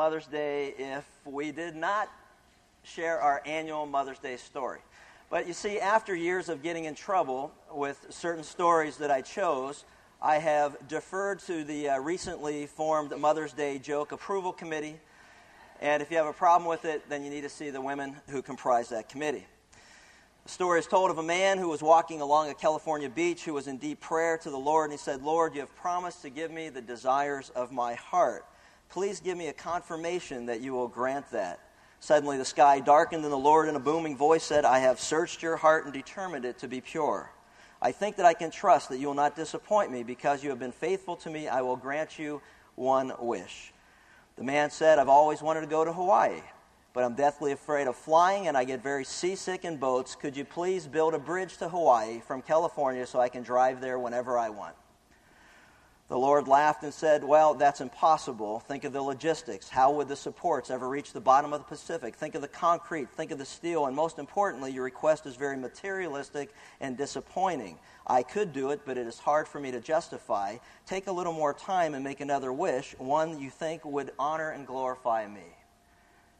Mother's Day if we did not share our annual Mother's Day story. But you see, after years of getting in trouble with certain stories that I chose, I have deferred to the uh, recently formed Mother's Day Joke Approval Committee. And if you have a problem with it, then you need to see the women who comprise that committee. The story is told of a man who was walking along a California beach who was in deep prayer to the Lord, and he said, Lord, you have promised to give me the desires of my heart. Please give me a confirmation that you will grant that. Suddenly the sky darkened, and the Lord, in a booming voice, said, I have searched your heart and determined it to be pure. I think that I can trust that you will not disappoint me. Because you have been faithful to me, I will grant you one wish. The man said, I've always wanted to go to Hawaii, but I'm deathly afraid of flying and I get very seasick in boats. Could you please build a bridge to Hawaii from California so I can drive there whenever I want? The Lord laughed and said, Well, that's impossible. Think of the logistics. How would the supports ever reach the bottom of the Pacific? Think of the concrete. Think of the steel. And most importantly, your request is very materialistic and disappointing. I could do it, but it is hard for me to justify. Take a little more time and make another wish, one you think would honor and glorify me.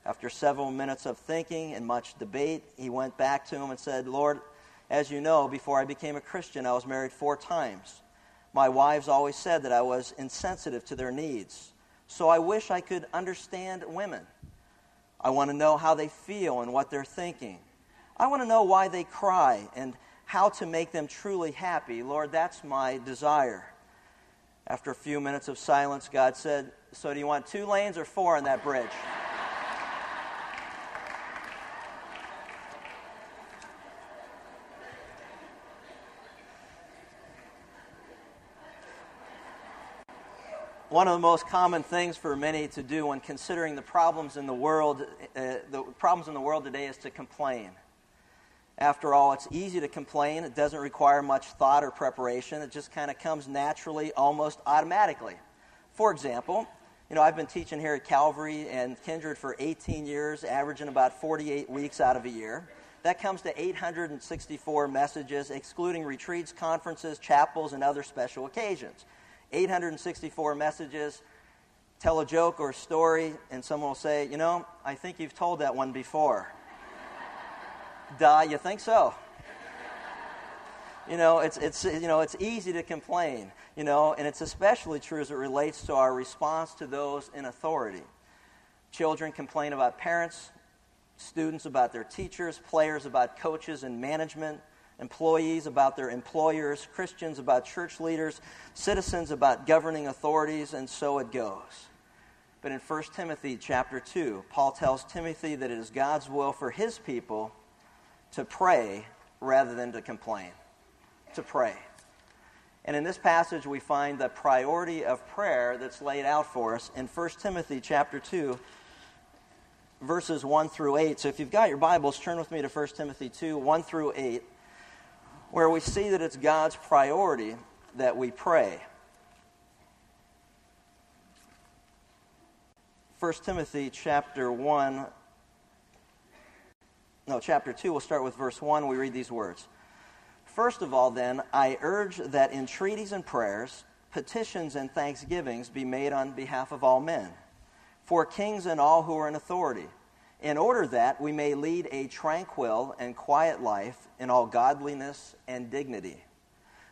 After several minutes of thinking and much debate, he went back to him and said, Lord, as you know, before I became a Christian, I was married four times. My wives always said that I was insensitive to their needs. So I wish I could understand women. I want to know how they feel and what they're thinking. I want to know why they cry and how to make them truly happy. Lord, that's my desire. After a few minutes of silence, God said, So do you want two lanes or four on that bridge? One of the most common things for many to do when considering the problems in the world, uh, the problems in the world today is to complain. After all, it's easy to complain. It doesn't require much thought or preparation. It just kind of comes naturally, almost automatically. For example, you know, I've been teaching here at Calvary and Kindred for 18 years, averaging about 48 weeks out of a year. That comes to 864 messages, excluding retreats, conferences, chapels, and other special occasions. 864 messages, tell a joke or a story, and someone will say, You know, I think you've told that one before. Duh, you think so? You know, it's, it's, you know, it's easy to complain, you know, and it's especially true as it relates to our response to those in authority. Children complain about parents, students about their teachers, players about coaches and management, employees about their employers, Christians about church leaders, citizens about governing authorities, and so it goes. But in 1 Timothy chapter 2, Paul tells Timothy that it is God's will for his people to pray rather than to complain. To pray. And in this passage we find the priority of prayer that's laid out for us in 1 Timothy chapter 2 verses 1 through 8. So if you've got your Bibles, turn with me to 1 Timothy 2 1 through 8 where we see that it's God's priority that we pray. 1 Timothy chapter 1, no, chapter 2, we'll start with verse 1. We read these words. First of all, then, I urge that entreaties and prayers, petitions and thanksgivings be made on behalf of all men, for kings and all who are in authority in order that we may lead a tranquil and quiet life in all godliness and dignity.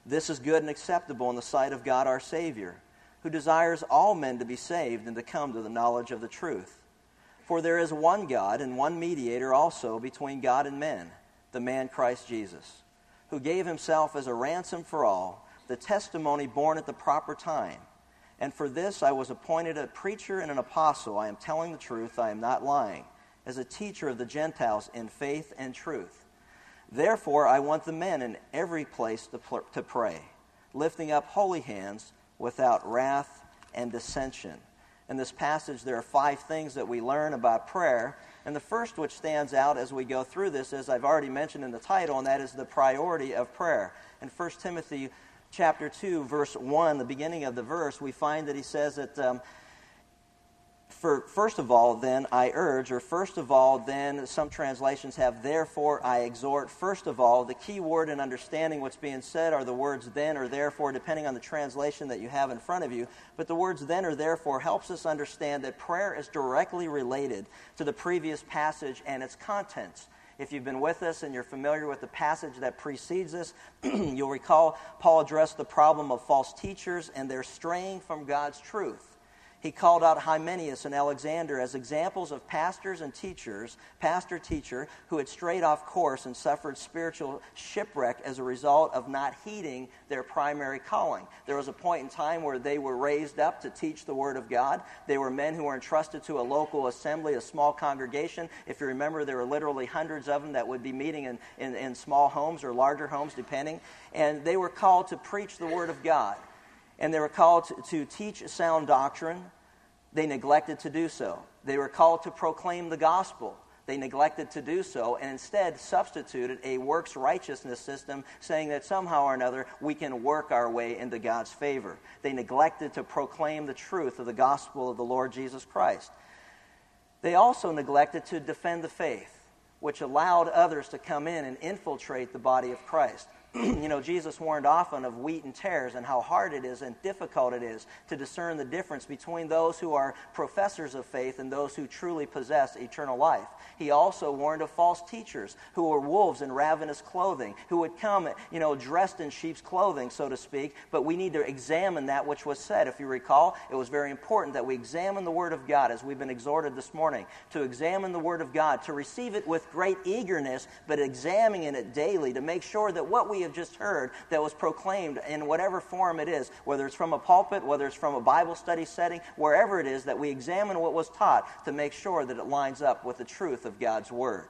This is good and acceptable in the sight of God our Savior, who desires all men to be saved and to come to the knowledge of the truth. For there is one God and one mediator also between God and men, the man Christ Jesus, who gave himself as a ransom for all, the testimony borne at the proper time. And for this I was appointed a preacher and an apostle. I am telling the truth, I am not lying as a teacher of the Gentiles in faith and truth. Therefore, I want the men in every place to, pl- to pray, lifting up holy hands without wrath and dissension. In this passage, there are five things that we learn about prayer. And the first, which stands out as we go through this, as I've already mentioned in the title, and that is the priority of prayer. In 1 Timothy chapter 2, verse 1, the beginning of the verse, we find that he says that um, for first of all, then I urge, or first of all, then some translations have therefore I exhort. First of all, the key word in understanding what's being said are the words then or therefore, depending on the translation that you have in front of you. But the words then or therefore helps us understand that prayer is directly related to the previous passage and its contents. If you've been with us and you're familiar with the passage that precedes this, you'll recall Paul addressed the problem of false teachers and their straying from God's truth he called out Hymenaeus and Alexander as examples of pastors and teachers, pastor teacher, who had strayed off course and suffered spiritual shipwreck as a result of not heeding their primary calling. There was a point in time where they were raised up to teach the Word of God. They were men who were entrusted to a local assembly, a small congregation. If you remember, there were literally hundreds of them that would be meeting in, in, in small homes or larger homes, depending. And they were called to preach the Word of God and they were called to, to teach sound doctrine. They neglected to do so. They were called to proclaim the gospel. They neglected to do so and instead substituted a works righteousness system, saying that somehow or another we can work our way into God's favor. They neglected to proclaim the truth of the gospel of the Lord Jesus Christ. They also neglected to defend the faith, which allowed others to come in and infiltrate the body of Christ. you know, Jesus warned often of wheat and tares and how hard it is and difficult it is to discern the difference between those who are professors of faith and those who truly possess eternal life. He also warned of false teachers who were wolves in ravenous clothing, who would come, you know, dressed in sheep's clothing, so to speak. But we need to examine that which was said. If you recall, it was very important that we examine the Word of God, as we've been exhorted this morning, to examine the Word of God, to receive it with great eagerness, but examining it daily to make sure that what we have just heard that was proclaimed in whatever form it is, whether it's from a pulpit, whether it's from a Bible study setting, wherever it is, that we examine what was taught to make sure that it lines up with the truth of God's Word.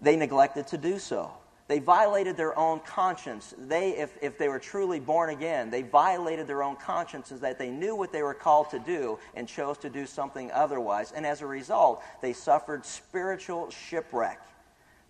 They neglected to do so. They violated their own conscience. They, if, if they were truly born again, they violated their own consciences that they knew what they were called to do and chose to do something otherwise. And as a result, they suffered spiritual shipwreck.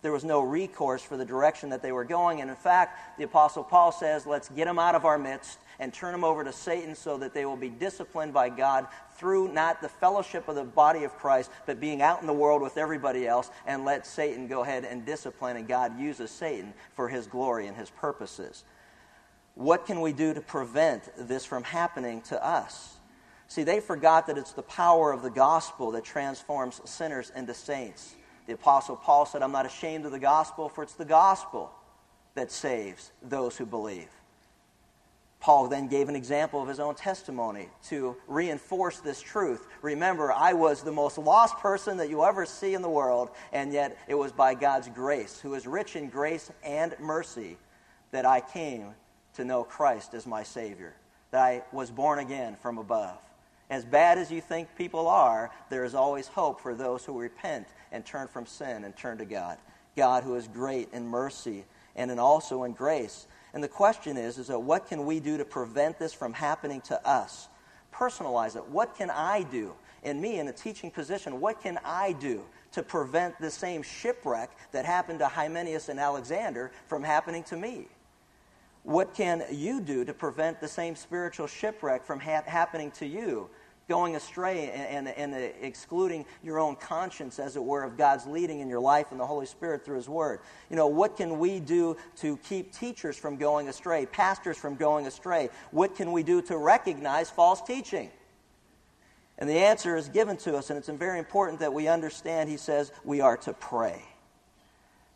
There was no recourse for the direction that they were going. And in fact, the Apostle Paul says, let's get them out of our midst and turn them over to Satan so that they will be disciplined by God through not the fellowship of the body of Christ, but being out in the world with everybody else and let Satan go ahead and discipline. And God uses Satan for his glory and his purposes. What can we do to prevent this from happening to us? See, they forgot that it's the power of the gospel that transforms sinners into saints. The Apostle Paul said, I'm not ashamed of the gospel, for it's the gospel that saves those who believe. Paul then gave an example of his own testimony to reinforce this truth. Remember, I was the most lost person that you ever see in the world, and yet it was by God's grace, who is rich in grace and mercy, that I came to know Christ as my Savior, that I was born again from above. As bad as you think people are, there is always hope for those who repent and turn from sin and turn to God. God who is great in mercy and in also in grace. And the question is, is that what can we do to prevent this from happening to us? Personalize it. What can I do? And me in a teaching position, what can I do to prevent the same shipwreck that happened to Hymenaeus and Alexander from happening to me? What can you do to prevent the same spiritual shipwreck from ha- happening to you? Going astray and, and, and, excluding your own conscience, as it were, of God's leading in your life and the Holy Spirit through His Word. You know, what can we do to keep teachers from going astray, pastors from going astray? What can we do to recognize false teaching? And the answer is given to us, and it's very important that we understand. He says we are to pray.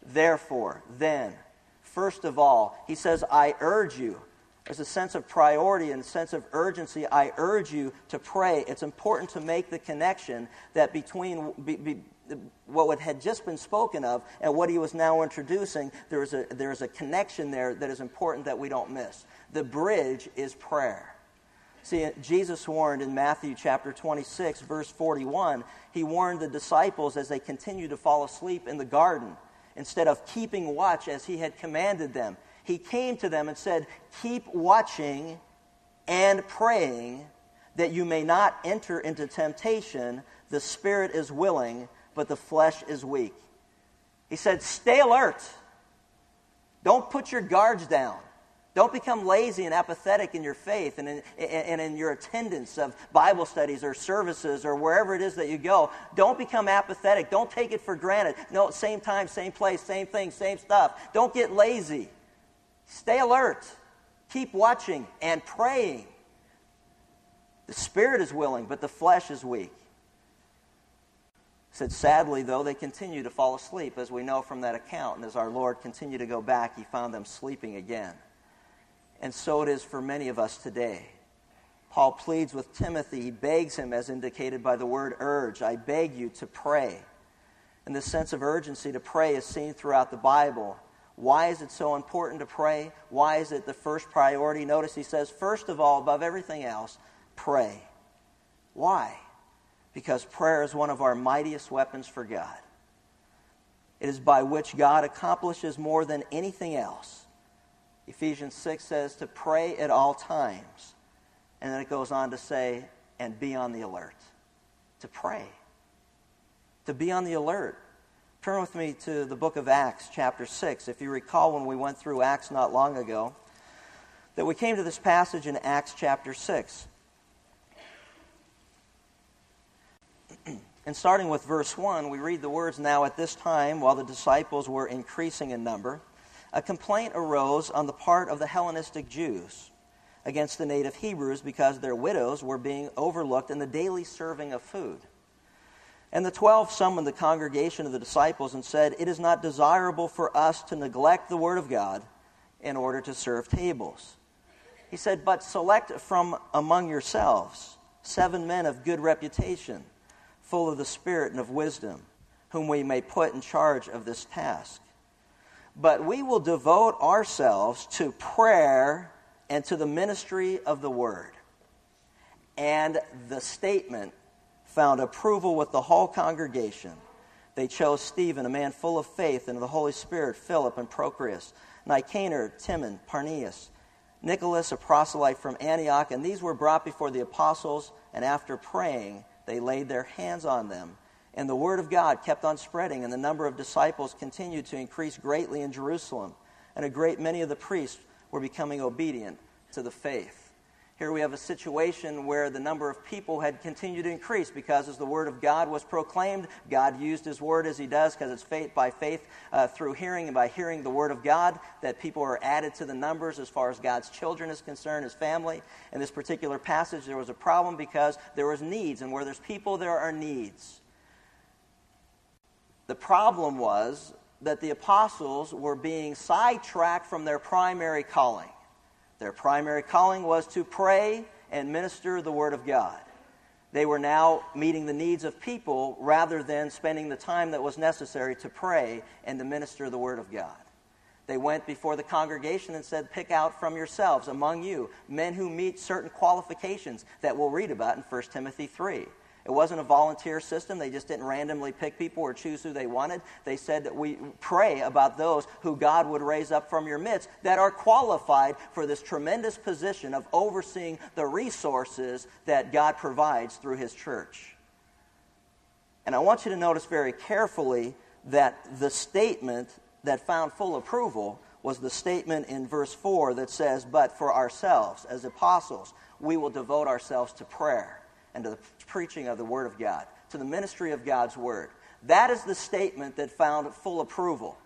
Therefore, then, first of all, he says, I urge you there's a sense of priority and a sense of urgency. I urge you to pray. It's important to make the connection that between be, be, what had just been spoken of and what he was now introducing, there is, a, there is a connection there that is important that we don't miss. The bridge is prayer. See, Jesus warned in Matthew chapter 26, verse 41, he warned the disciples as they continued to fall asleep in the garden, instead of keeping watch as he had commanded them he came to them and said, Keep watching and praying that you may not enter into temptation. The spirit is willing, but the flesh is weak. He said, Stay alert. Don't put your guards down. Don't become lazy and apathetic in your faith and in, and in your attendance of Bible studies or services or wherever it is that you go. Don't become apathetic. Don't take it for granted. No, same time, same place, same thing, same stuff. Don't get lazy. Stay alert. Keep watching and praying. The spirit is willing, but the flesh is weak. Said, sadly, though, they continue to fall asleep, as we know from that account. And as our Lord continued to go back, he found them sleeping again. And so it is for many of us today. Paul pleads with Timothy. He begs him, as indicated by the word urge. I beg you to pray. And the sense of urgency to pray is seen throughout the Bible. Why is it so important to pray? Why is it the first priority? Notice he says, first of all, above everything else, pray. Why? Because prayer is one of our mightiest weapons for God. It is by which God accomplishes more than anything else Ephesians 6 says to pray at all times. And then it goes on to say, and be on the alert. To pray. To be on the alert. Turn with me to the book of Acts, chapter 6. If you recall when we went through Acts not long ago, that we came to this passage in Acts chapter 6. and starting with verse 1, we read the words Now at this time, while the disciples were increasing in number, a complaint arose on the part of the Hellenistic Jews against the native Hebrews because their widows were being overlooked in the daily serving of food. And the twelve summoned the congregation of the disciples and said, It is not desirable for us to neglect the word of God in order to serve tables. He said, But select from among yourselves seven men of good reputation, full of the Spirit and of wisdom, whom we may put in charge of this task but we will devote ourselves to prayer and to the ministry of the word. And the statement found approval with the whole congregation. They chose Stephen, a man full of faith and of the Holy Spirit, Philip and Prochorus, Nicanor, Timon, Parmenas, Nicholas, a proselyte from Antioch, and these were brought before the apostles, and after praying, they laid their hands on them and the word of God kept on spreading, and the number of disciples continued to increase greatly in Jerusalem. And a great many of the priests were becoming obedient to the faith. Here we have a situation where the number of people had continued to increase because as the word of God was proclaimed, God used his word as he does because it's faith by faith uh, through hearing and by hearing the word of God that people are added to the numbers as far as God's children is concerned, his family. In this particular passage, there was a problem because there was needs, and where there's people, there are needs. The problem was that the apostles were being sidetracked from their primary calling. Their primary calling was to pray and minister the Word of God. They were now meeting the needs of people rather than spending the time that was necessary to pray and to minister the Word of God. They went before the congregation and said, Pick out from yourselves among you men who meet certain qualifications that we'll read about in 1 Timothy 3. It wasn't a volunteer system. They just didn't randomly pick people or choose who they wanted. They said that we pray about those who God would raise up from your midst that are qualified for this tremendous position of overseeing the resources that God provides through His church. And I want you to notice very carefully that the statement that found full approval was the statement in verse 4 that says, But for ourselves, as apostles, we will devote ourselves to prayer and to the preaching of the Word of God, to the ministry of God's Word. That is the statement that found full approval.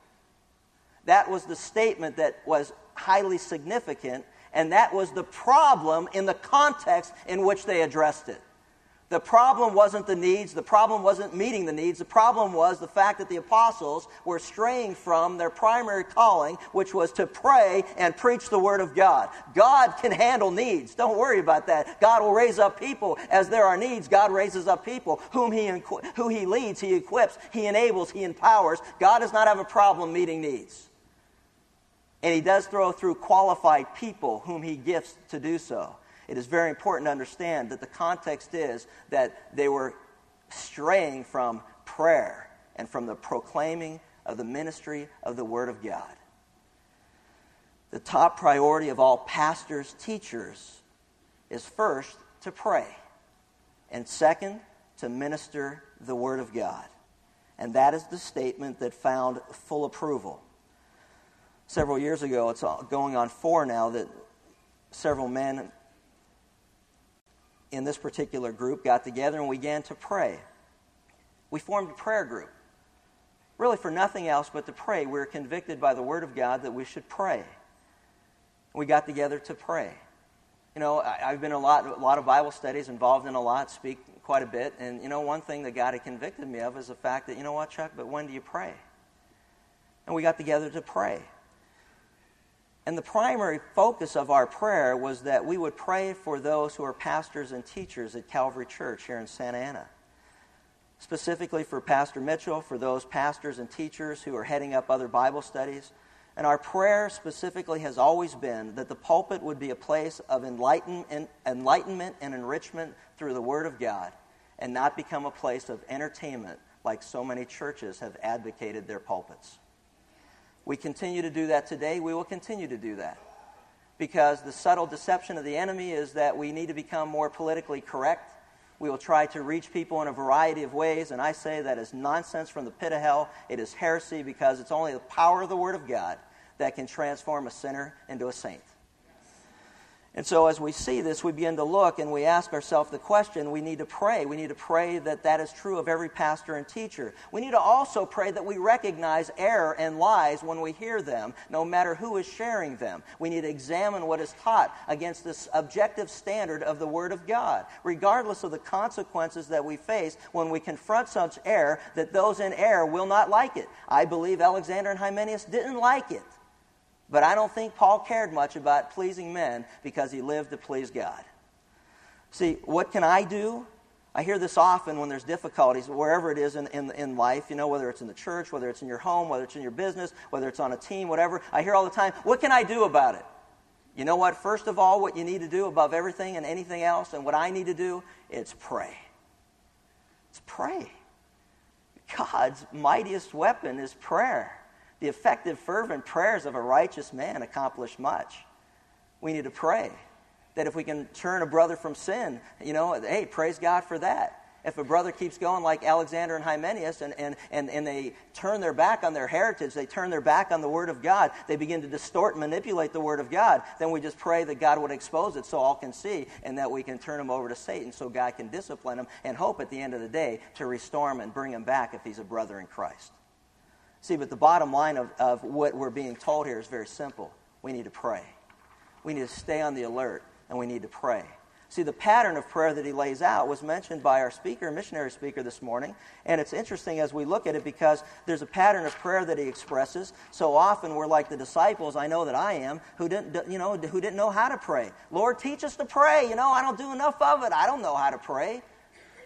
That was the statement that was highly significant, and that was the problem in the context in which they addressed it. The problem wasn't the needs, the problem wasn't meeting the needs, the problem was the fact that the apostles were straying from their primary calling, which was to pray and preach the Word of God. God can handle needs. Don't worry about that. God will raise up people as there are needs. God raises up people whom He, who he leads, He equips, He enables, He empowers. God does not have a problem meeting needs. And He does throw through qualified people whom He gifts to do so it is very important to understand that the context is that they were straying from prayer and from the proclaiming of the ministry of the Word of God. The top priority of all pastors, teachers, is first to pray, and second, to minister the Word of God. And that is the statement that found full approval. several years ago, it's going on four now, that several men in this particular group got together and began to pray. We formed a prayer group, really for nothing else but to pray. We were convicted by the Word of God that we should pray. We got together to pray. You know, I, have been a lot, a lot of Bible studies, involved in a lot, speak quite a bit, and you know, one thing that God had convicted me of is the fact that, you know what, Chuck, but when do you pray? And we got together to pray. And the primary focus of our prayer was that we would pray for those who are pastors and teachers at Calvary Church here in Santa Ana. Specifically for Pastor Mitchell, for those pastors and teachers who are heading up other Bible studies. And our prayer specifically has always been that the pulpit would be a place of enlightenment and enrichment through the Word of God and not become a place of entertainment like so many churches have advocated their pulpits. We continue to do that today. We will continue to do that. Because the subtle deception of the enemy is that we need to become more politically correct. We will try to reach people in a variety of ways, and I say that is nonsense from the pit of hell. It is heresy because it's only the power of the Word of God that can transform a sinner into a saint. And so, as we see this, we begin to look and we ask ourselves the question we need to pray. We need to pray that that is true of every pastor and teacher. We need to also pray that we recognize error and lies when we hear them, no matter who is sharing them. We need to examine what is taught against this objective standard of the Word of God, regardless of the consequences that we face when we confront such error, that those in error will not like it. I believe Alexander and Hymenaeus didn't like it. But I don't think Paul cared much about pleasing men because he lived to please God. See, what can I do? I hear this often when there's difficulties, wherever it is in, in, in life, you know, whether it's in the church, whether it's in your home, whether it's in your business, whether it's on a team, whatever. I hear all the time, what can I do about it? You know what? First of all, what you need to do above everything and anything else, and what I need to do, it's pray. It's pray. God's mightiest weapon is prayer. The effective, fervent prayers of a righteous man accomplish much. We need to pray that if we can turn a brother from sin, you know, hey, praise God for that. If a brother keeps going like Alexander and Hymenaeus and, and, and, and they turn their back on their heritage, they turn their back on the Word of God, they begin to distort and manipulate the Word of God, then we just pray that God would expose it so all can see and that we can turn them over to Satan so God can discipline them and hope at the end of the day to restore him and bring him back if he's a brother in Christ. See, but the bottom line of, of what we're being told here is very simple. We need to pray. We need to stay on the alert, and we need to pray. See, the pattern of prayer that he lays out was mentioned by our speaker, missionary speaker this morning. And it's interesting as we look at it because there's a pattern of prayer that he expresses. So often we're like the disciples, I know that I am, who didn't, you know, who didn't know how to pray. Lord, teach us to pray. You know, I don't do enough of it. I don't know how to pray.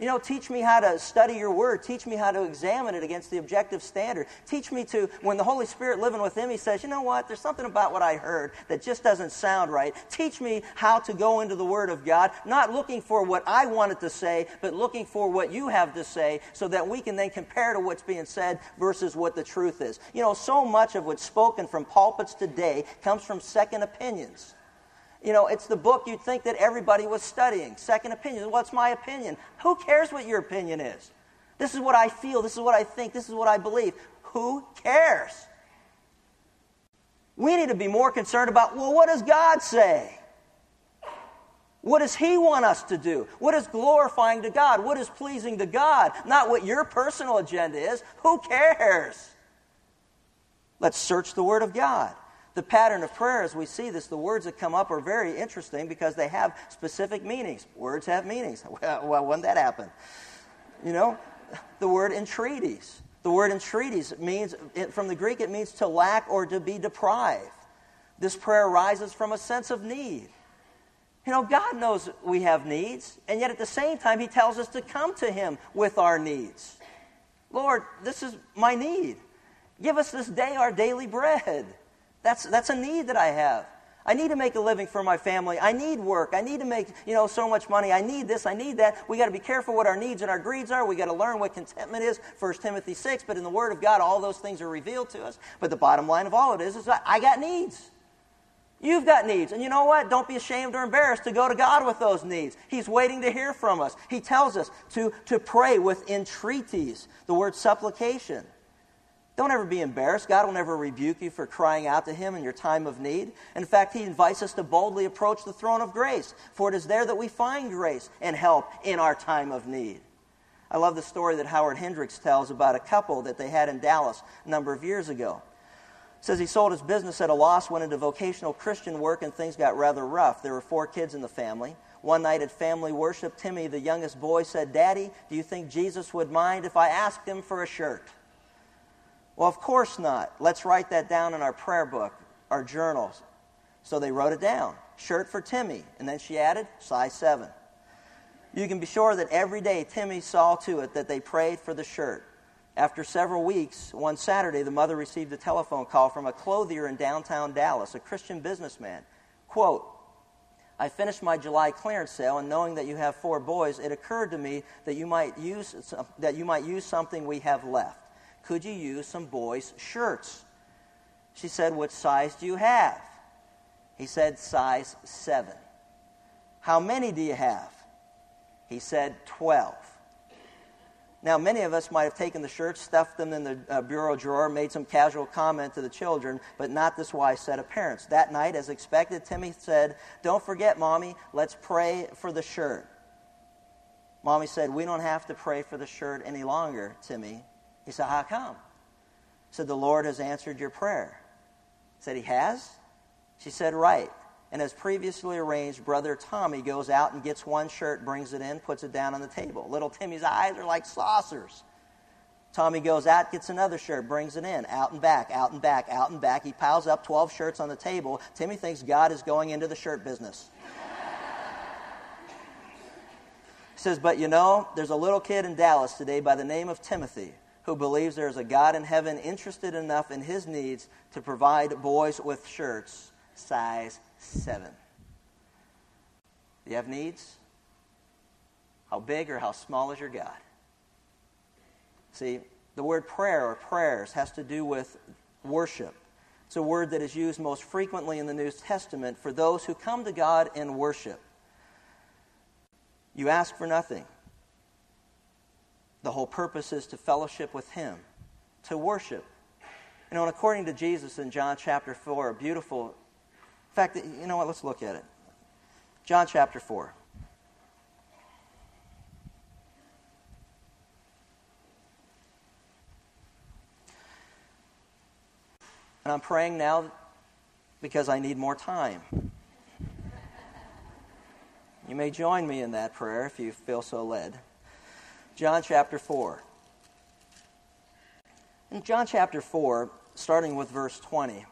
You know, teach me how to study your word. Teach me how to examine it against the objective standard. Teach me to, when the Holy Spirit living within me says, you know what, there's something about what I heard that just doesn't sound right. Teach me how to go into the Word of God, not looking for what I wanted to say, but looking for what you have to say so that we can then compare to what's being said versus what the truth is. You know, so much of what's spoken from pulpits today comes from second opinions. You know, it's the book you'd think that everybody was studying. Second opinion. What's my opinion? Who cares what your opinion is? This is what I feel. This is what I think. This is what I believe. Who cares? We need to be more concerned about, well, what does God say? What does He want us to do? What is glorifying to God? What is pleasing to God? Not what your personal agenda is. Who cares? Let's search the Word of God the pattern of prayer as we see this, the words that come up are very interesting because they have specific meanings. Words have meanings. Well, when that happen? You know, the word entreaties. The word entreaties means, from the Greek, it means to lack or to be deprived. This prayer arises from a sense of need. You know, God knows we have needs, and yet at the same time, He tells us to come to Him with our needs. Lord, this is my need. Give us this day our daily bread. That's, that's a need that I have. I need to make a living for my family. I need work. I need to make, you know, so much money. I need this. I need that. We got to be careful what our needs and our greeds are. We got to learn what contentment is. 1 Timothy 6. But in the Word of God, all those things are revealed to us. But the bottom line of all it is, is I got needs. You've got needs. And you know what? Don't be ashamed or embarrassed to go to God with those needs. He's waiting to hear from us. He tells us to, to pray with entreaties, the word supplication. Don't ever be embarrassed. God will never rebuke you for crying out to Him in your time of need. In fact, He invites us to boldly approach the throne of grace, for it is there that we find grace and help in our time of need. I love the story that Howard Hendricks tells about a couple that they had in Dallas a number of years ago. It says he sold his business at a loss, went into vocational Christian work, and things got rather rough. There were four kids in the family. One night at family worship, Timmy, the youngest boy, said, Daddy, do you think Jesus would mind if I asked him for a shirt? Well, of course not. Let's write that down in our prayer book, our journals. So they wrote it down. Shirt for Timmy. And then she added, size 7. You can be sure that every day Timmy saw to it that they prayed for the shirt. After several weeks, one Saturday, the mother received a telephone call from a clothier in downtown Dallas, a Christian businessman. Quote, I finished my July clearance sale, and knowing that you have four boys, it occurred to me that you might use, that you might use something we have left. Could you use some boys' shirts? She said, What size do you have? He said, Size 7. How many do you have? He said, 12. Now, many of us might have taken the shirts, stuffed them in the uh, bureau drawer, made some casual comment to the children, but not this wise set of parents. That night, as expected, Timmy said, Don't forget, Mommy, let's pray for the shirt. Mommy said, We don't have to pray for the shirt any longer, Timmy. He said, How come? He said, The Lord has answered your prayer. He said, He has? She said, Right. And as previously arranged, brother Tommy goes out and gets one shirt, brings it in, puts it down on the table. Little Timmy's eyes are like saucers. Tommy goes out, gets another shirt, brings it in, out and back, out and back, out and back. He piles up 12 shirts on the table. Timmy thinks God is going into the shirt business. he says, But you know, there's a little kid in Dallas today by the name of Timothy who believes there is a God in heaven interested enough in his needs to provide boys with shirts size 7. Do you have needs? How big or how small is your God? See, the word prayer or prayers has to do with worship. It's a word that is used most frequently in the New Testament for those who come to God in worship. You ask for nothing. The whole purpose is to fellowship with Him, to worship. You know, and according to Jesus in John chapter 4, a beautiful. In fact, you know what? Let's look at it. John chapter 4. And I'm praying now because I need more time. You may join me in that prayer if you feel so led. John chapter 4. In John chapter 4, starting with verse 20,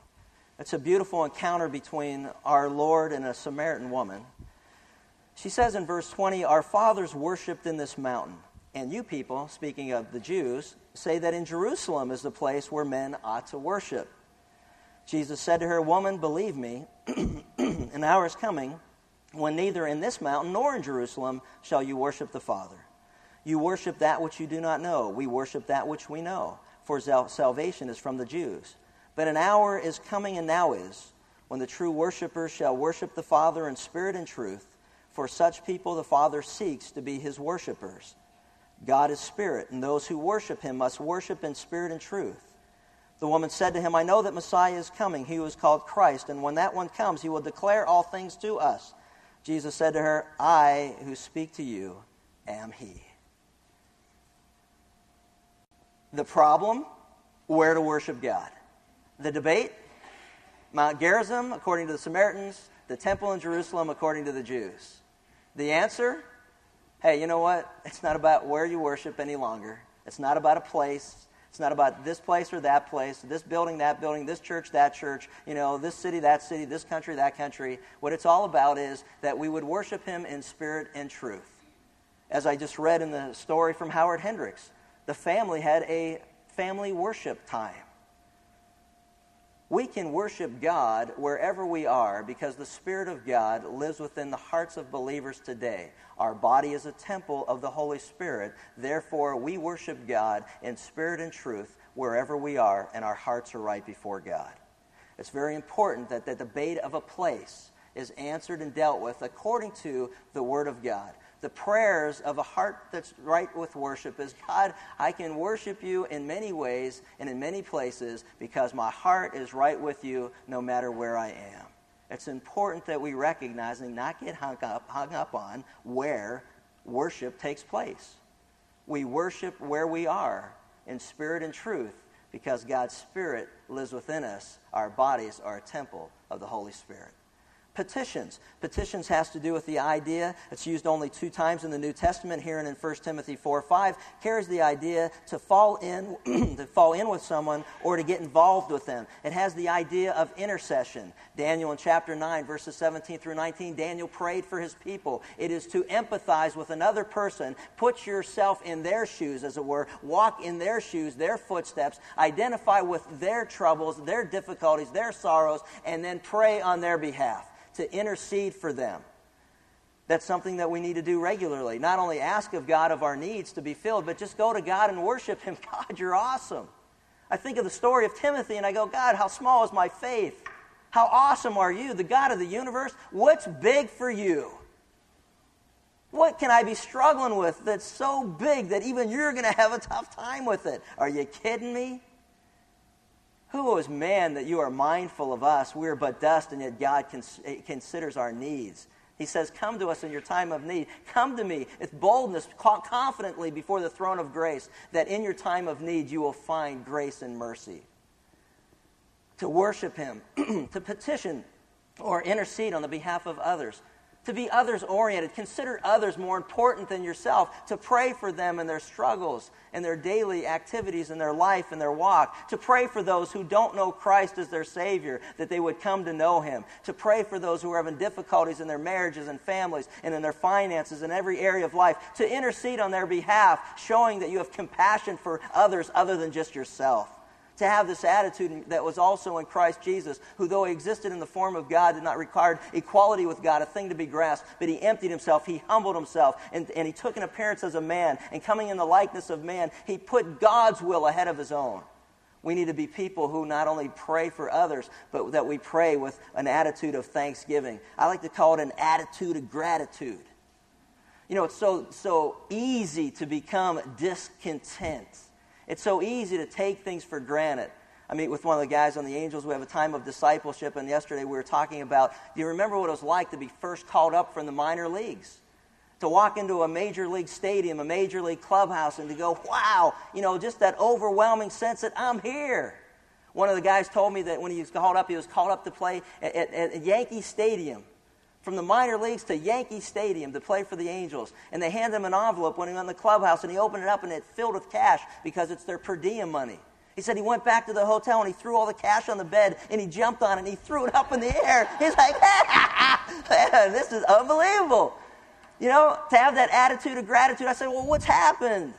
it's a beautiful encounter between our Lord and a Samaritan woman. She says in verse 20, Our fathers worshipped in this mountain. And you people, speaking of the Jews, say that in Jerusalem is the place where men ought to worship. Jesus said to her, Woman, believe me, an hour is coming when neither in this mountain nor in Jerusalem shall you worship the Father. You worship that which you do not know. We worship that which we know, for salvation is from the Jews. But an hour is coming and now is when the true worshippers shall worship the Father in spirit and truth. For such people the Father seeks to be his worshippers. God is spirit, and those who worship him must worship in spirit and truth. The woman said to him, I know that Messiah is coming, he who is called Christ, and when that one comes, he will declare all things to us. Jesus said to her, I who speak to you am he. The problem, where to worship God. The debate, Mount Gerizim, according to the Samaritans, the temple in Jerusalem, according to the Jews. The answer, hey, you know what? It's not about where you worship any longer. It's not about a place. It's not about this place or that place, this building, that building, this church, that church, you know, this city, that city, this country, that country. What it's all about is that we would worship Him in spirit and truth. As I just read in the story from Howard Hendricks, the family had a family worship time. We can worship God wherever we are because the Spirit of God lives within the hearts of believers today. Our body is a temple of the Holy Spirit. Therefore, we worship God in spirit and truth wherever we are, and our hearts are right before God. It's very important that the debate of a place is answered and dealt with according to the Word of God. The prayers of a heart that's right with worship is God, I can worship you in many ways and in many places because my heart is right with you no matter where I am. It's important that we recognize and not get hung up, hung up on where worship takes place. We worship where we are in spirit and truth because God's Spirit lives within us. Our bodies are a temple of the Holy Spirit petitions. Petitions has to do with the idea, it's used only two times in the New Testament, here and in 1 Timothy 4 5, carries the idea to fall in, to fall in with someone or to get involved with them. It has the idea of intercession. Daniel in chapter 9, verses 17 through 19, Daniel prayed for his people. It is to empathize with another person, put yourself in their shoes, as it were, walk in their shoes, their footsteps, identify with their troubles, their difficulties, their sorrows, and then pray on their behalf to intercede for them. That's something that we need to do regularly. Not only ask of God of our needs to be filled, but just go to God and worship Him. God, you're awesome. I think of the story of Timothy and I go, God, how small is my faith? How awesome are you, the God of the universe? What's big for you? What can I be struggling with that's so big that even you're going to have a tough time with it? Are you kidding me? Who is man that you are mindful of us? We are but dust, and yet God cons- considers our needs. He says, Come to us in your time of need. Come to me with boldness, confidently before the throne of grace, that in your time of need you will find grace and mercy. To worship Him, to petition or intercede on the behalf of others, to be others oriented. Consider others more important than yourself, to pray for them in their struggles and their daily activities in their life and their walk, to pray for those who don't know Christ as their Savior, that they would come to know Him, to pray for those who are having difficulties in their marriages and families and in their finances in every area of life, to intercede on their behalf, showing that you have compassion for others other than just yourself to have this attitude that was also in Christ Jesus, who, though he existed in the form of God, did not require equality with God, a thing to be grasped, but he emptied himself, he humbled himself, and, and he took an appearance as a man. And coming in the likeness of man, he put God's will ahead of his own. We need to be people who not only pray for others, but that we pray with an attitude of thanksgiving. I like to call it an attitude of gratitude. You know, it's so, so easy to become discontent it's so easy to take things for granted. I meet with one of the guys on the Angels. We have a time of discipleship, and yesterday we were talking about do you remember what it was like to be first called up from the minor leagues? To walk into a major league stadium, a major league clubhouse, and to go, wow, you know, just that overwhelming sense that I'm here. One of the guys told me that when he was called up, he was called up to play at, at, at Yankee Stadium from the minor leagues to Yankee Stadium to play for the Angels. And they handed him an envelope when he went in the clubhouse, and he opened it up, and it filled with cash because it's their per diem money. He said he went back to the hotel and he threw all the cash on the bed and he jumped on it and he threw it up in the air. He's like, this is unbelievable. You know, to have that attitude of gratitude. I said, well, what's happened?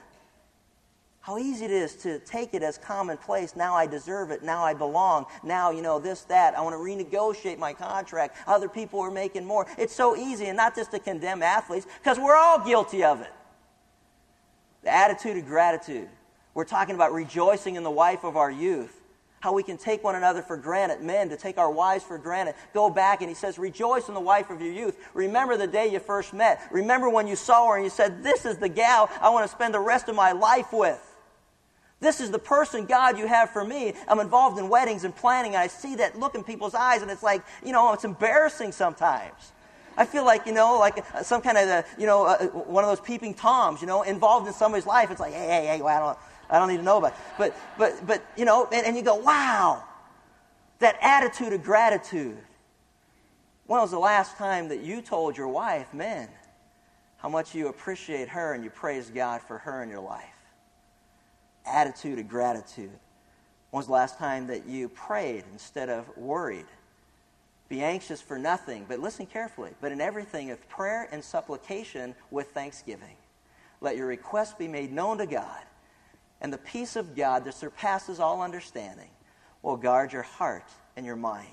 How easy it is to take it as commonplace. Now I deserve it. Now I belong. Now, you know, this, that. I want to renegotiate my contract. Other people are making more. It's so easy, and not just to condemn athletes, because we're all guilty of it. The attitude of gratitude. We're talking about rejoicing in the wife of our youth. How we can take one another for granted, men, to take our wives for granted. Go back and he says, Rejoice in the wife of your youth. Remember the day you first met. Remember when you saw her and you said, This is the gal I want to spend the rest of my life with. This is the person, God, you have for me. I'm involved in weddings and planning, and I see that look in people's eyes, and it's like, you know, it's embarrassing sometimes. I feel like, you know, like some kind of, uh, you know, uh, one of those peeping toms, you know, involved in somebody's life. It's like, hey, hey, hey, well, I, don't, I don't need to know about it. But, but, but you know, and, and you go, wow, that attitude of gratitude. When was the last time that you told your wife, man, how much you appreciate her and you praise God for her in your life? Attitude of gratitude. When was the last time that you prayed instead of worried? Be anxious for nothing, but listen carefully. But in everything, with prayer and supplication with thanksgiving, let your requests be made known to God. And the peace of God that surpasses all understanding will guard your heart and your mind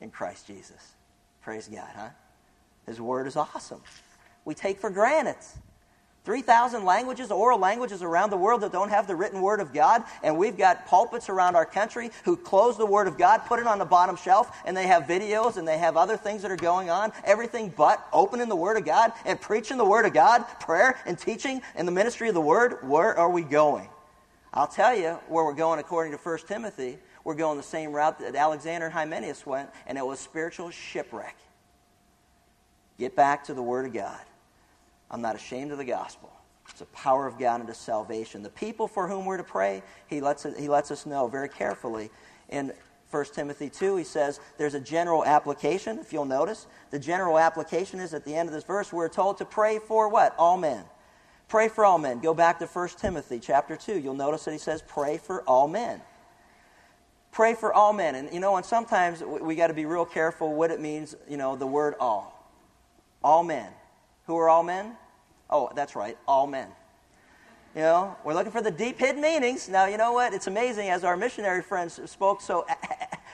in Christ Jesus. Praise God, huh? His word is awesome. We take for granted. 3,000 languages, oral languages around the world that don't have the written Word of God, and we've got pulpits around our country who close the Word of God, put it on the bottom shelf, and they have videos and they have other things that are going on, everything but opening the Word of God and preaching the Word of God, prayer and teaching and the ministry of the Word. Where are we going? I'll tell you where we're going according to 1 Timothy. We're going the same route that Alexander and Hymenaeus went, and it was spiritual shipwreck. Get back to the Word of God. I'm not ashamed of the gospel. It's the power of God into salvation. The people for whom we're to pray, he lets, he lets us know very carefully. In 1 Timothy 2, he says there's a general application, if you'll notice. The general application is at the end of this verse, we're told to pray for what? All men. Pray for all men. Go back to 1 Timothy chapter 2. You'll notice that he says, pray for all men. Pray for all men. And, you know, and sometimes we, we got to be real careful what it means, you know, the word all. All men. Who are all men? Oh, that's right, all men. You know, we're looking for the deep hidden meanings. Now, you know what? It's amazing as our missionary friends spoke so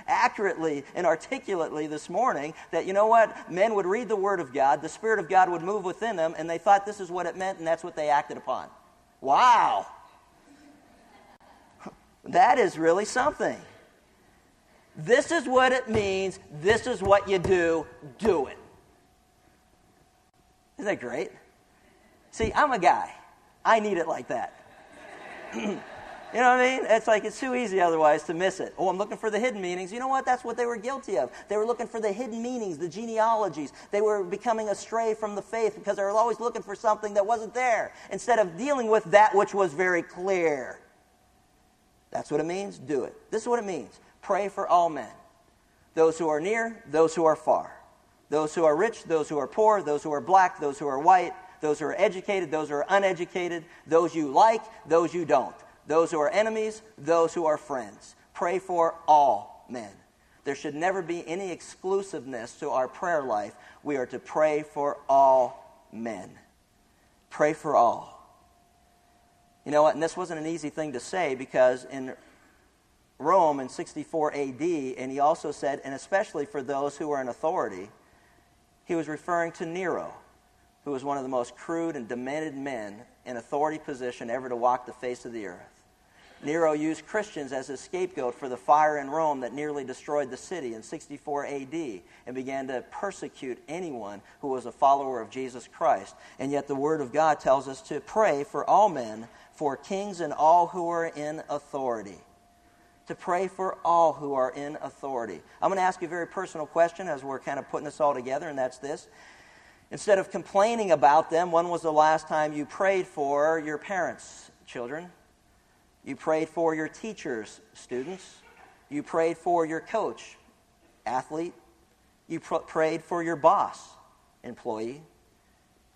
accurately and articulately this morning that, you know what? Men would read the Word of God, the Spirit of God would move within them, and they thought this is what it meant, and that's what they acted upon. Wow! That is really something. This is what it means. This is what you do. Do it. Isn't that great? See, I'm a guy. I need it like that. you know what I mean? It's like it's too easy otherwise to miss it. Oh, I'm looking for the hidden meanings. You know what? That's what they were guilty of. They were looking for the hidden meanings, the genealogies. They were becoming astray from the faith because they were always looking for something that wasn't there instead of dealing with that which was very clear. That's what it means. Do it. This is what it means. Pray for all men. Those who are near, those who are far. Those who are rich, those who are poor, those who are black, those who are white, those who are educated, those who are uneducated, those you like, those you don't, those who are enemies, those who are friends. Pray for all men. There should never be any exclusiveness to our prayer life. We are to pray for all men. Pray for all. You know what? And this wasn't an easy thing to say because in Rome in 64 AD, and he also said, and especially for those who are in authority, he was referring to Nero who was one of the most crude and demented men in authority position ever to walk the face of the earth. Nero used Christians as a scapegoat for the fire in Rome that nearly destroyed the city in 64 AD and began to persecute anyone who was a follower of Jesus Christ. And yet, the Word of God tells us to pray for all men, for kings and all who are in authority. To pray for all who are in authority. I'm going to ask you a very personal question as we're kind of putting this all together, and that's this Instead of complaining about them, when was the last time you prayed for your parents, children? You prayed for your teachers, students. You prayed for your coach, athlete. You pr- prayed for your boss, employee,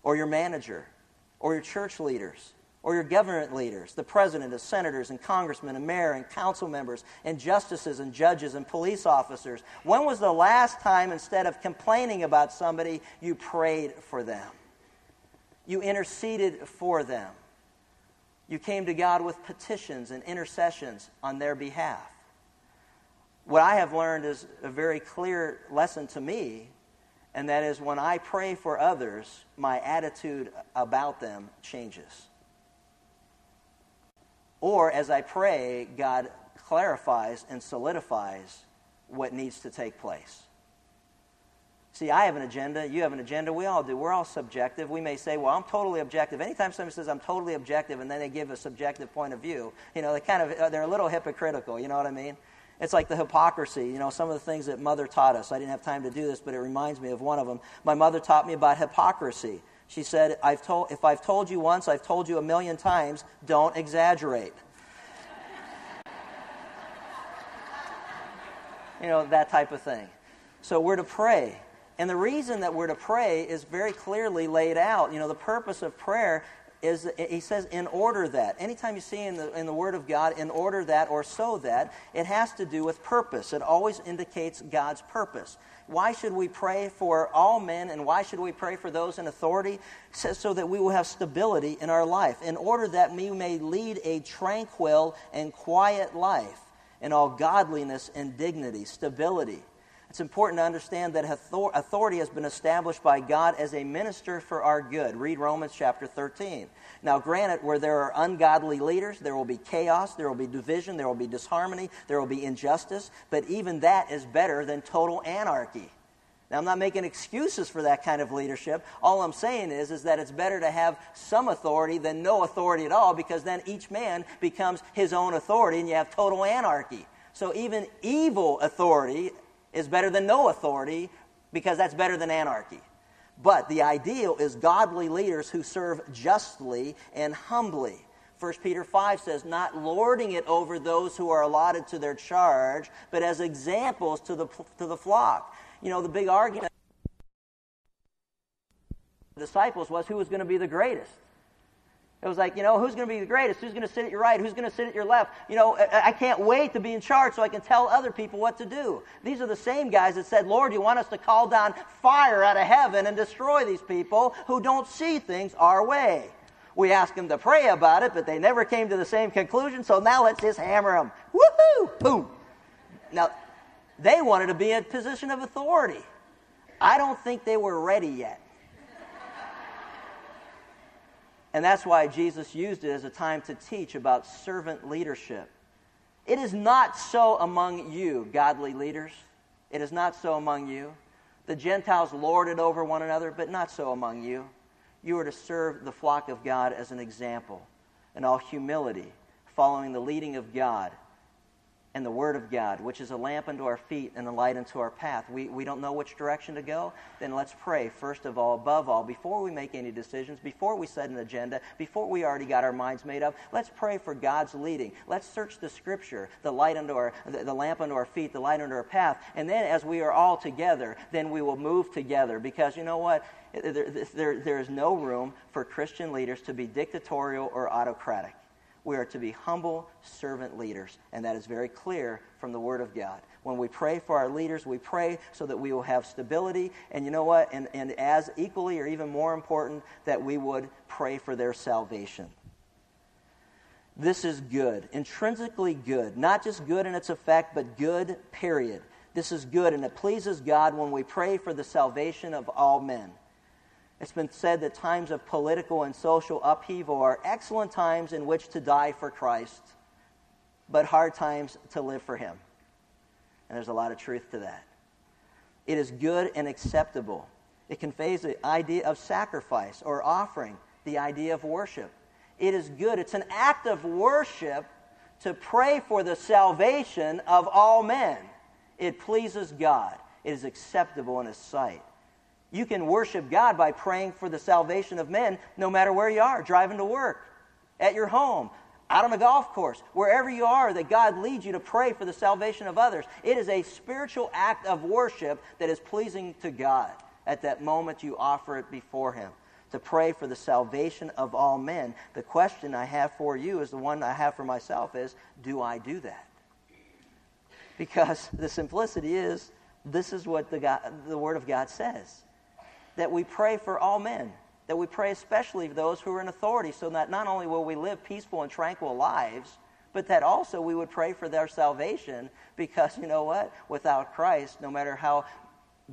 or your manager, or your church leaders or your government leaders, the president, the senators, and congressmen, and mayor, and council members, and justices, and judges, and police officers. When was the last time, instead of complaining about somebody, you prayed for them? You interceded for them. You came to God with petitions and intercessions on their behalf. What I have learned is a very clear lesson to me, and that is when I pray for others, my attitude about them changes. Or as I pray, God clarifies and solidifies what needs to take place. See, I have an agenda, you have an agenda, we all do. We're all subjective. We may say, well, I'm totally objective. Anytime somebody says I'm totally objective and then they give a subjective point of view, you know, they kind of, uh, they're a little hypocritical, you know what I mean? It's like the hypocrisy, you know, some of the things that mother taught us. I didn't have time to do this, but it reminds me of one of them. My mother taught me about hypocrisy. She said, I've told, if I've told you once, I've told you a million times, don't exaggerate. you know, that type of thing. So we're to pray. And the reason that we're to pray is very clearly laid out. You know, the purpose of prayer is, he says, in order that. Anytime you see in the, in the Word of God, in order that or so that, it has to do with purpose. It always indicates God's purpose. Why should we pray for all men and why should we pray for those in authority? So that we will have stability in our life, in order that we may lead a tranquil and quiet life in all godliness and dignity, stability. It's important to understand that authority has been established by God as a minister for our good. Read Romans chapter 13. Now, granted, where there are ungodly leaders, there will be chaos, there will be division, there will be disharmony, there will be injustice, but even that is better than total anarchy. Now, I'm not making excuses for that kind of leadership. All I'm saying is, is that it's better to have some authority than no authority at all because then each man becomes his own authority and you have total anarchy. So even evil authority is better than no authority because that's better than anarchy. But the ideal is godly leaders who serve justly and humbly. 1 Peter 5 says, not lording it over those who are allotted to their charge, but as examples to the, to the flock. You know, the big argument the disciples was who was going to be the greatest. It was like, you know, who's going to be the greatest? Who's going to sit at your right? Who's going to sit at your left? You know, I can't wait to be in charge so I can tell other people what to do. These are the same guys that said, Lord, you want us to call down fire out of heaven and destroy these people who don't see things our way. We asked them to pray about it, but they never came to the same conclusion, so now let's just hammer them. Woohoo! Boom! Now, they wanted to be in a position of authority. I don't think they were ready yet. And that's why Jesus used it as a time to teach about servant leadership. It is not so among you, godly leaders. It is not so among you. The Gentiles lord it over one another, but not so among you. You are to serve the flock of God as an example in all humility, following the leading of God and the Word of God, which is a lamp unto our feet and a light unto our path. We, we don't know which direction to go, then let's pray, first of all, above all, before we make any decisions, before we set an agenda, before we already got our minds made up, let's pray for God's leading. Let's search the Scripture, the light unto our, the, the lamp unto our feet, the light unto our path, and then as we are all together, then we will move together. Because you know what? There, there, there is no room for Christian leaders to be dictatorial or autocratic. We are to be humble servant leaders, and that is very clear from the Word of God. When we pray for our leaders, we pray so that we will have stability, and you know what? And, and as equally or even more important, that we would pray for their salvation. This is good, intrinsically good, not just good in its effect, but good, period. This is good, and it pleases God when we pray for the salvation of all men. It's been said that times of political and social upheaval are excellent times in which to die for Christ, but hard times to live for Him. And there's a lot of truth to that. It is good and acceptable. It conveys the idea of sacrifice or offering, the idea of worship. It is good. It's an act of worship to pray for the salvation of all men. It pleases God. It is acceptable in His sight. You can worship God by praying for the salvation of men no matter where you are, driving to work, at your home, out on a golf course, wherever you are, that God leads you to pray for the salvation of others. It is a spiritual act of worship that is pleasing to God. At that moment, you offer it before Him to pray for the salvation of all men. The question I have for you is the one I have for myself is do I do that? Because the simplicity is this is what the, God, the Word of God says that we pray for all men, that we pray especially for those who are in authority, so that not only will we live peaceful and tranquil lives, but that also we would pray for their salvation because you know what? Without Christ, no matter how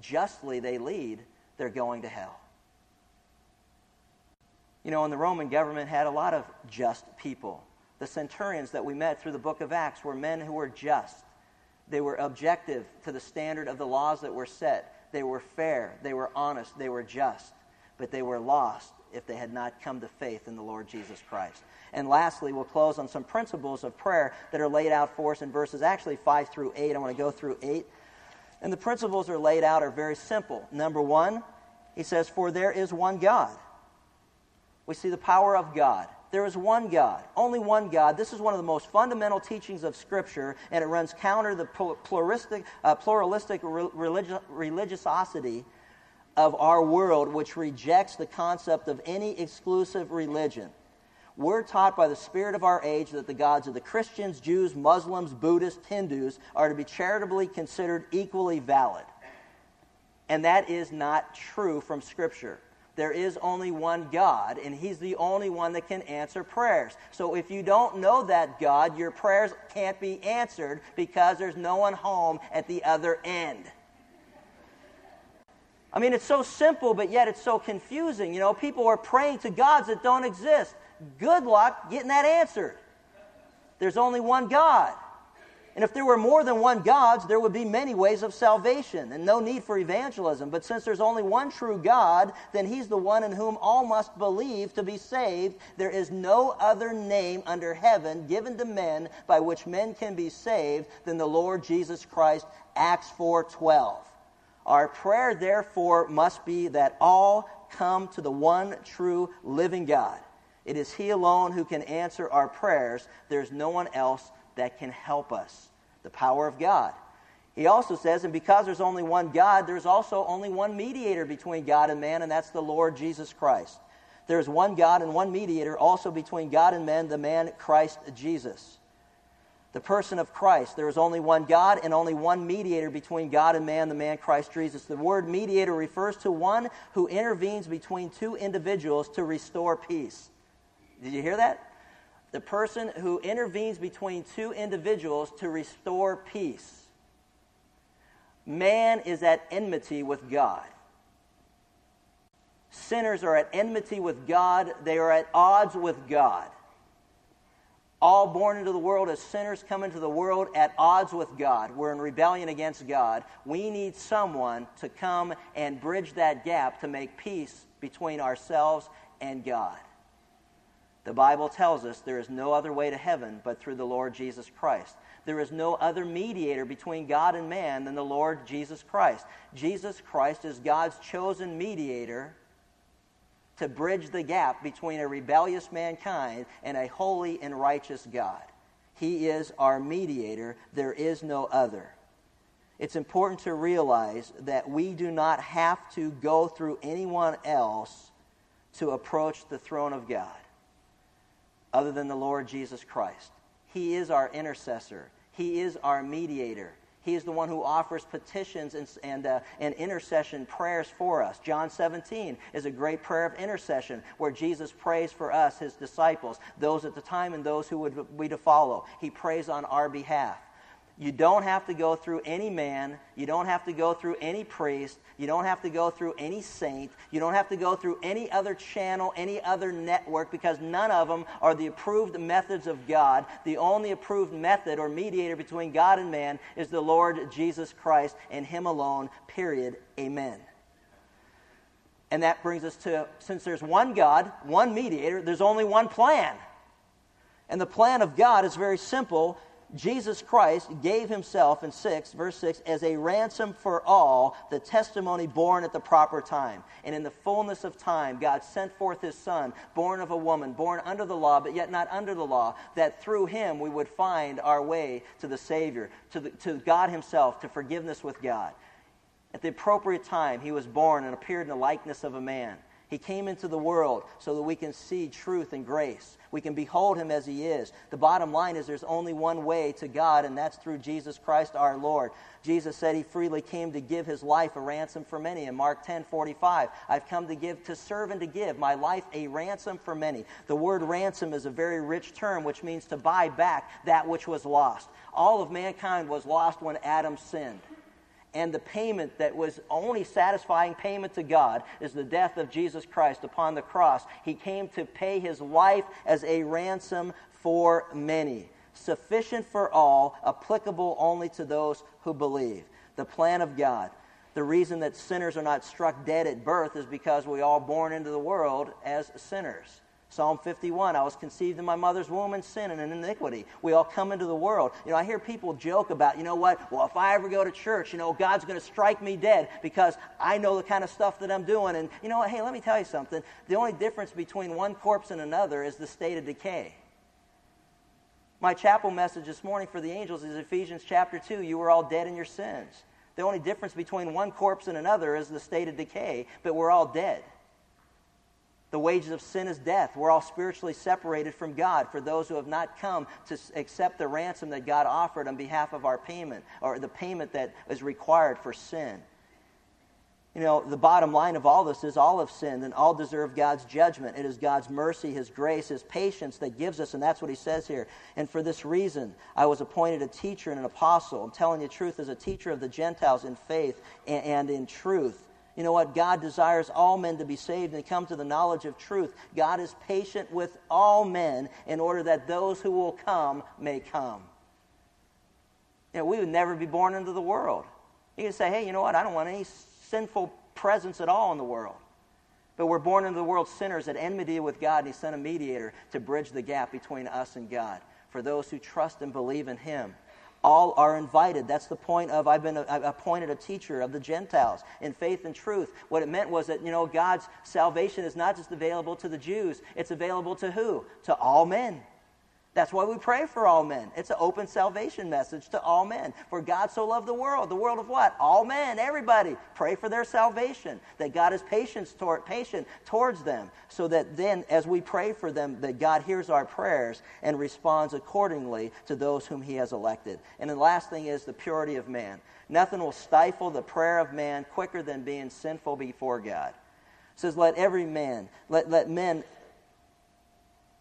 justly they lead, they're going to hell. You know, and the Roman government had a lot of just people. The centurions that we met through the book of Acts were men who were just. They were objective to the standard of the laws that were set. They were fair, they were honest, they were just, but they were lost if they had not come to faith in the Lord Jesus Christ. And lastly, we'll close on some principles of prayer that are laid out for us in verses actually 5 through 8. I want to go through 8. And the principles are laid out are very simple. Number one, he says, For there is one God. We see the power of God. There is one God, only one God. This is one of the most fundamental teachings of Scripture, and it runs counter to the pluralistic, uh, pluralistic religi- religiosity of our world, which rejects the concept of any exclusive religion. We're taught by the spirit of our age that the gods of the Christians, Jews, Muslims, Buddhists, Hindus are to be charitably considered equally valid. And that is not true from Scripture there is only one God, and He's the only one that can answer prayers. So if you don't know that God, your prayers can't be answered because there's no one home at the other end. I mean, it's so simple, but yet it's so confusing. You know, people are praying to gods that don't exist. Good luck getting that answered. There's only one God. And if there were more than one gods, there would be many ways of salvation and no need for evangelism. But since there's only one true God, then he's the one in whom all must believe to be saved. There is no other name under heaven given to men by which men can be saved than the Lord Jesus Christ. Acts 4:12. Our prayer therefore must be that all come to the one true living God. It is he alone who can answer our prayers. There's no one else that can help us. The power of God. He also says, and because there's only one God, there's also only one mediator between God and man, and that's the Lord Jesus Christ. There is one God and one mediator also between God and men, the man Christ Jesus. The person of Christ. There is only one God and only one mediator between God and man, the man Christ Jesus. The word mediator refers to one who intervenes between two individuals to restore peace. Did you hear that? The person who intervenes between two individuals to restore peace. Man is at enmity with God. Sinners are at enmity with God, they are at odds with God. All born into the world as sinners come into the world at odds with God. We're in rebellion against God. We need someone to come and bridge that gap to make peace between ourselves and God. The Bible tells us there is no other way to heaven but through the Lord Jesus Christ. There is no other mediator between God and man than the Lord Jesus Christ. Jesus Christ is God's chosen mediator to bridge the gap between a rebellious mankind and a holy and righteous God. He is our mediator. There is no other. It's important to realize that we do not have to go through anyone else to approach the throne of God other than the Lord Jesus Christ. He is our intercessor, He is our mediator. He is the one who offers petitions and, and, uh, and intercession prayers for us. John 17 is a great prayer of intercession where Jesus prays for us, his disciples, those at the time and those who would be to follow. He prays on our behalf. You don't have to go through any man. You don't have to go through any priest. You don't have to go through any saint. You don't have to go through any other channel, any other network, because none of them are the approved methods of God. The only approved method or mediator between God and man is the Lord Jesus Christ and Him alone, period. Amen. And that brings us to since there's one God, one mediator, there's only one plan. And the plan of God is very simple Jesus Christ gave himself in 6, verse 6, as a ransom for all, the testimony borne at the proper time. And in the fullness of time, God sent forth his Son, born of a woman, born under the law, but yet not under the law, that through him we would find our way to the Savior, to, the, to God himself, to forgiveness with God. At the appropriate time, he was born and appeared in the likeness of a man. He came into the world so that we can see truth and grace. We can behold him as he is. The bottom line is there's only one way to God, and that's through Jesus Christ our Lord. Jesus said he freely came to give his life a ransom for many. In Mark 10 45, I've come to give, to serve and to give my life a ransom for many. The word ransom is a very rich term, which means to buy back that which was lost. All of mankind was lost when Adam sinned and the payment that was only satisfying payment to God is the death of Jesus Christ upon the cross. He came to pay his life as a ransom for many, sufficient for all, applicable only to those who believe. The plan of God. The reason that sinners are not struck dead at birth is because we all born into the world as sinners. Psalm 51, I was conceived in my mother's womb in sin and in iniquity. We all come into the world. You know, I hear people joke about, you know what, well, if I ever go to church, you know, God's going to strike me dead because I know the kind of stuff that I'm doing. And you know what, hey, let me tell you something. The only difference between one corpse and another is the state of decay. My chapel message this morning for the angels is Ephesians chapter 2. You were all dead in your sins. The only difference between one corpse and another is the state of decay, but we're all dead. The wages of sin is death. We're all spiritually separated from God for those who have not come to accept the ransom that God offered on behalf of our payment, or the payment that is required for sin. You know, the bottom line of all this is all have sinned and all deserve God's judgment. It is God's mercy, His grace, His patience that gives us, and that's what He says here. And for this reason, I was appointed a teacher and an apostle. I'm telling you the truth as a teacher of the Gentiles in faith and in truth You know what? God desires all men to be saved and come to the knowledge of truth. God is patient with all men in order that those who will come may come. You know, we would never be born into the world. You can say, hey, you know what? I don't want any sinful presence at all in the world. But we're born into the world sinners at enmity with God, and He sent a mediator to bridge the gap between us and God for those who trust and believe in Him all are invited. That's the point of I've been appointed a teacher of the Gentiles in faith and truth. What it meant was that, you know, God's salvation is not just available to the Jews, it's available to who? To all men. That's why we pray for all men. It's an open salvation message to all men. For God so loved the world. The world of what? All men, everybody. Pray for their salvation. That God is patient, toward, patient towards them. So that then, as we pray for them, that God hears our prayers and responds accordingly to those whom he has elected. And the last thing is the purity of man. Nothing will stifle the prayer of man quicker than being sinful before God. It says, let every man, let, let men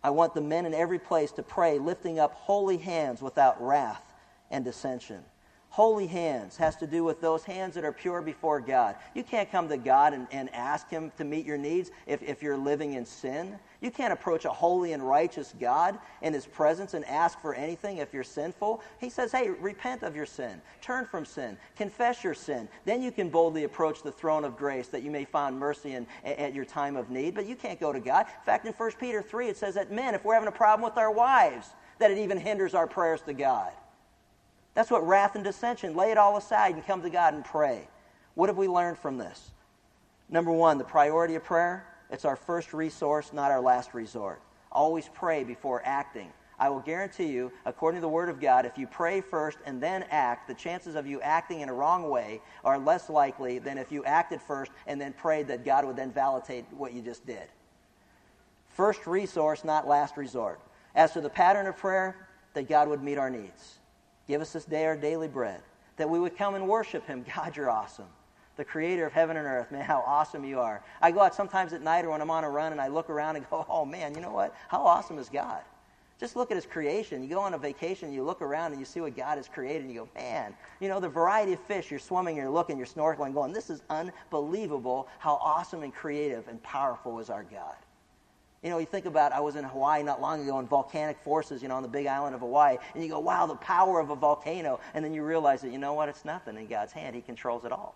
I want the men in every place to pray, lifting up holy hands without wrath and dissension. Holy hands has to do with those hands that are pure before God. You can't come to God and, and ask Him to meet your needs if, if you're living in sin. You can't approach a holy and righteous God in His presence and ask for anything if you're sinful. He says, hey, repent of your sin, turn from sin, confess your sin. Then you can boldly approach the throne of grace that you may find mercy in, at your time of need. But you can't go to God. In fact, in 1 Peter 3, it says that men, if we're having a problem with our wives, that it even hinders our prayers to God. That's what wrath and dissension. Lay it all aside and come to God and pray. What have we learned from this? Number one, the priority of prayer. It's our first resource, not our last resort. Always pray before acting. I will guarantee you, according to the Word of God, if you pray first and then act, the chances of you acting in a wrong way are less likely than if you acted first and then prayed that God would then validate what you just did. First resource, not last resort. As to the pattern of prayer, that God would meet our needs. Give us this day our daily bread. That we would come and worship him. God, you're awesome. The creator of heaven and earth. Man, how awesome you are. I go out sometimes at night or when I'm on a run and I look around and go, oh man, you know what? How awesome is God? Just look at his creation. You go on a vacation, you look around and you see what God has created, and you go, man, you know, the variety of fish, you're swimming, you're looking, you're snorkeling, going, this is unbelievable how awesome and creative and powerful is our God. You know, you think about, I was in Hawaii not long ago in volcanic forces, you know, on the big island of Hawaii, and you go, wow, the power of a volcano. And then you realize that, you know what, it's nothing in God's hand. He controls it all.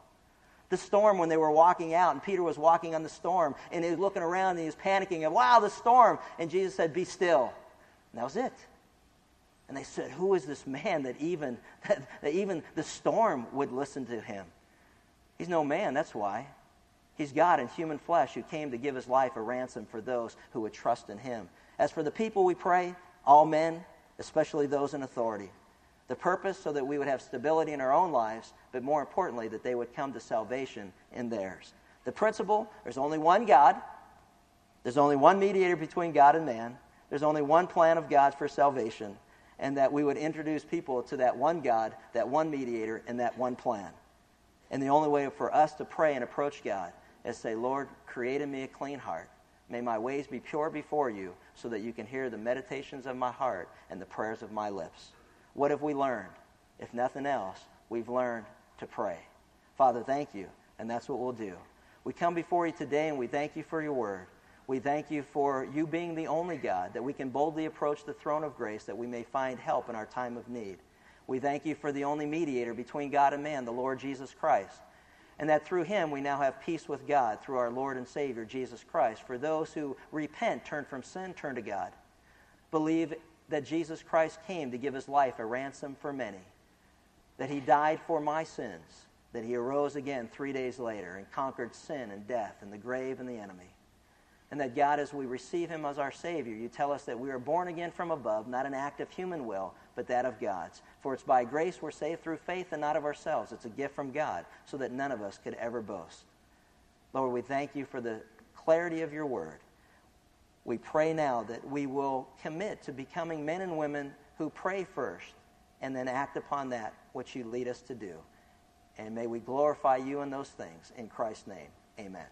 The storm, when they were walking out, and Peter was walking on the storm, and he was looking around and he was panicking, and wow, the storm. And Jesus said, be still. And that was it. And they said, who is this man that even, that, that even the storm would listen to him? He's no man, that's why. He's God in human flesh who came to give his life a ransom for those who would trust in him. As for the people we pray, all men, especially those in authority. The purpose so that we would have stability in our own lives, but more importantly, that they would come to salvation in theirs. The principle there's only one God, there's only one mediator between God and man, there's only one plan of God for salvation, and that we would introduce people to that one God, that one mediator, and that one plan. And the only way for us to pray and approach God is say, Lord, create in me a clean heart. May my ways be pure before you so that you can hear the meditations of my heart and the prayers of my lips. What have we learned? If nothing else, we've learned to pray. Father, thank you, and that's what we'll do. We come before you today and we thank you for your word. We thank you for you being the only God, that we can boldly approach the throne of grace, that we may find help in our time of need. We thank you for the only mediator between God and man, the Lord Jesus Christ and that through him we now have peace with God through our Lord and Savior, Jesus Christ. For those who repent, turn from sin, turn to God, believe that Jesus Christ came to give his life a ransom for many, that he died for my sins, that he arose again three days later and conquered sin and death and the grave and the enemy. And that God, as we receive him as our Savior, you tell us that we are born again from above, not an act of human will, but that of God's. For it's by grace we're saved through faith and not of ourselves. It's a gift from God, so that none of us could ever boast. Lord, we thank you for the clarity of your word. We pray now that we will commit to becoming men and women who pray first and then act upon that which you lead us to do. And may we glorify you in those things. In Christ's name, amen.